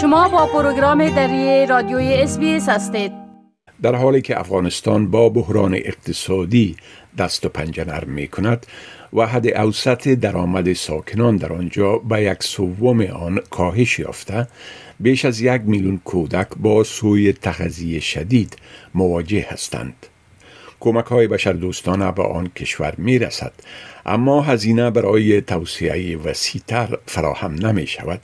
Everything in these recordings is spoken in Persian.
شما با پروگرام دری رادیوی اس هستید. در حالی که افغانستان با بحران اقتصادی دست و پنجه نرم می کند و حد اوسط درآمد ساکنان در آنجا به یک سوم آن کاهش یافته بیش از یک میلیون کودک با سوی تغذیه شدید مواجه هستند. کمک های بشر دوستانه به آن کشور می رسد اما هزینه برای توسعه وسیعتر فراهم نمی شود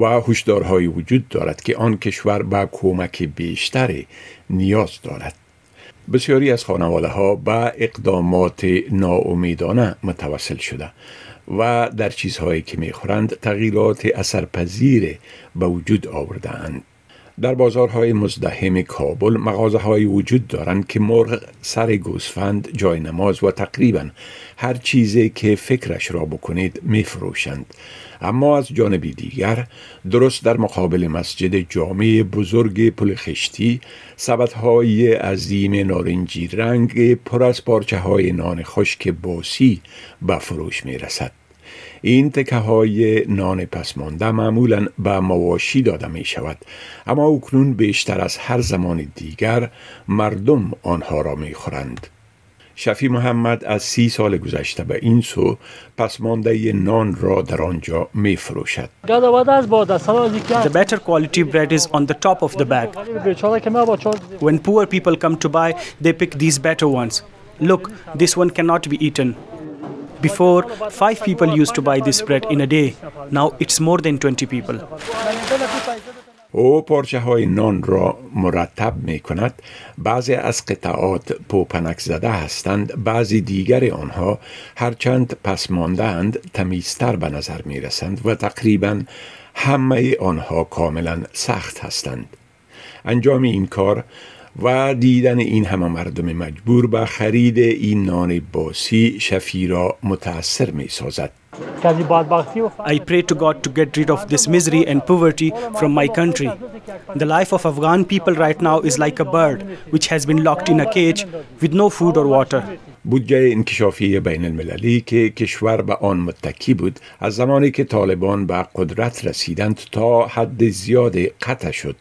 و هشدارهایی وجود دارد که آن کشور به کمک بیشتری نیاز دارد بسیاری از خانواده ها به اقدامات ناامیدانه متوسل شده و در چیزهایی که می‌خورند تغییرات اثرپذیر به وجود آورده اند. در بازارهای مزدحم کابل مغازه های وجود دارند که مرغ سر گوسفند جای نماز و تقریبا هر چیزی که فکرش را بکنید میفروشند اما از جانب دیگر درست در مقابل مسجد جامع بزرگ پل خشتی سبت های عظیم نارنجی رنگ پر از پارچه های نان خشک باسی به فروش می رسد. این تکه های نان پسمانده معمولا به مواشی داده می شود اما اکنون بیشتر از هر زمان دیگر مردم آنها را می خورند. شفی محمد از سی سال گذشته به این سو پسمانده نان را در آنجا می فروشد. The better quality bread is on the top of the bag. When poor people come to buy, they pick these better ones. Look, this one cannot be eaten. Before, five people used to buy this bread in a day. Now it's more than 20 people. او پارچه های نان را مرتب می کند بعضی از قطعات پوپنک زده هستند بعضی دیگر آنها هرچند پس ماندهاند تمیزتر به نظر می رسند و تقریبا همه آنها کاملا سخت هستند انجام این کار و دیدن این همه مردم مجبور به خرید این نان باسی شفی را متاثر می سازد. I pray to God to get rid of this misery and poverty from my country. The life of Afghan people right now is like a bird which has been locked in a cage with no food or water. بودجه انکشافی بین المللی که کشور به آن متکی بود از زمانی که طالبان به قدرت رسیدند تا حد زیاد قطع شد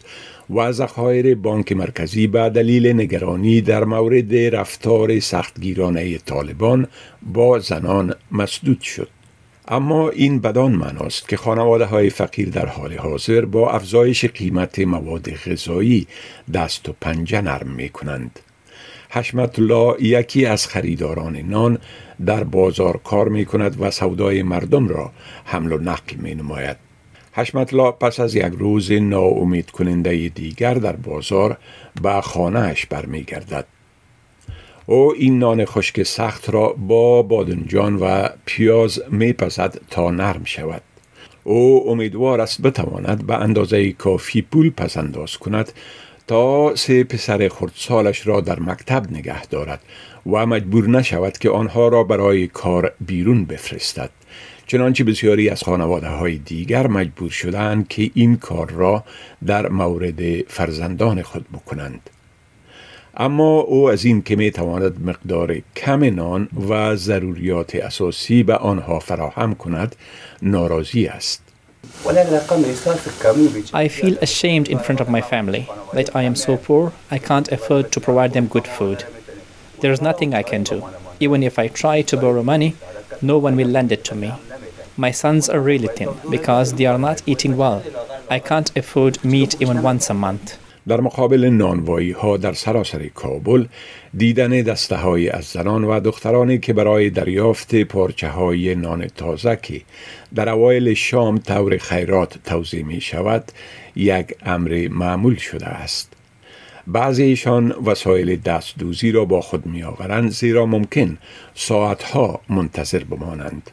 و ذخایر بانک مرکزی به دلیل نگرانی در مورد رفتار سختگیرانه طالبان با زنان مسدود شد. اما این بدان معناست که خانواده های فقیر در حال حاضر با افزایش قیمت مواد غذایی دست و پنجه نرم می کنند. حشمت الله یکی از خریداران نان در بازار کار می کند و سودای مردم را حمل و نقل می نماید. حشمت پس از یک روز ناامید کننده دیگر در بازار به خانهاش برمیگردد. او این نان خشک سخت را با بادنجان و پیاز میپزد تا نرم شود. او امیدوار است بتواند به اندازه کافی پول پسنداز کند تا سه پسر خردسالش را در مکتب نگه دارد و مجبور نشود که آنها را برای کار بیرون بفرستد. چنانچه بسیاری از خانواده های دیگر مجبور شدند که این کار را در مورد فرزندان خود بکنند. اما او از این که می تواند مقدار کم نان و ضروریات اساسی به آنها فراهم کند ناراضی است. I feel ashamed in front of my family that I am so poor I can't afford to provide them good food. There is nothing I can do. Even if I try to borrow money, no one will lend it to me. My sons are really thin because they are not eating well. I can't afford meat even once a month. در مقابل نانوایی ها در سراسر کابل دیدن دسته های از زنان و دخترانی که برای دریافت پارچه های نان تازه که در اوایل شام طور خیرات توضیح می شود یک امر معمول شده است. بعضیشان وسایل دستدوزی را با خود می آورند زیرا ممکن ساعتها منتظر بمانند.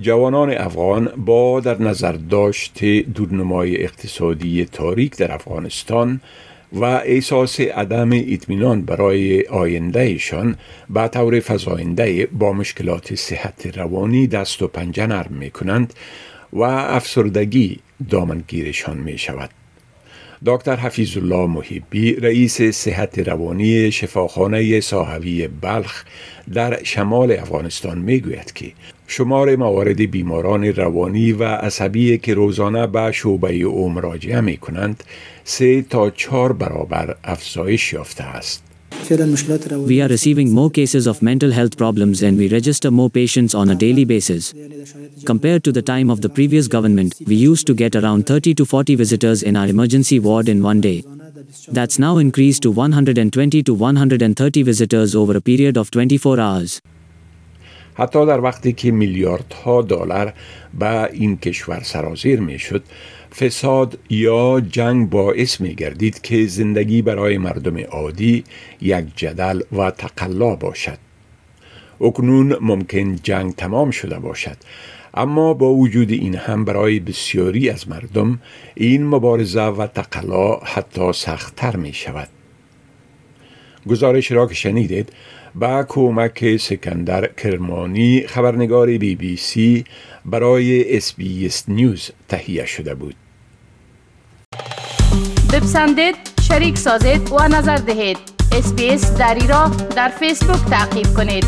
جوانان افغان با در نظر داشت دورنمای اقتصادی تاریک در افغانستان و احساس عدم اطمینان برای آیندهشان به طور فضاینده با مشکلات صحت روانی دست و پنجه نرم می کنند و افسردگی دامنگیرشان می شود. دکتر حفیظ الله محبی رئیس صحت روانی شفاخانه صاحبی بلخ در شمال افغانستان می گوید که شمار موارد بیماران روانی و عصبی که روزانه به شعبه او مراجعه می کنند سه تا چهار برابر افزایش یافته است. We are receiving more cases of mental health problems and we register more patients on a daily basis. Compared to the time of the previous government, we used to get around 30 to 40 visitors in our emergency ward in one day. That's now increased to 120 to 130 visitors over a period of 24 hours. حتی در وقتی که میلیاردها دلار به این کشور سرازیر می شد فساد یا جنگ باعث می گردید که زندگی برای مردم عادی یک جدل و تقلا باشد. اکنون ممکن جنگ تمام شده باشد اما با وجود این هم برای بسیاری از مردم این مبارزه و تقلا حتی سختتر می شود گزارش را که شنیدید با کمک سکندر کرمانی خبرنگار بی بی سی برای SBS News تهیه شده بود. بپسندید شریک سازید و نظر دهید. اسپیس دری را در فیسبوک تعقیب کنید.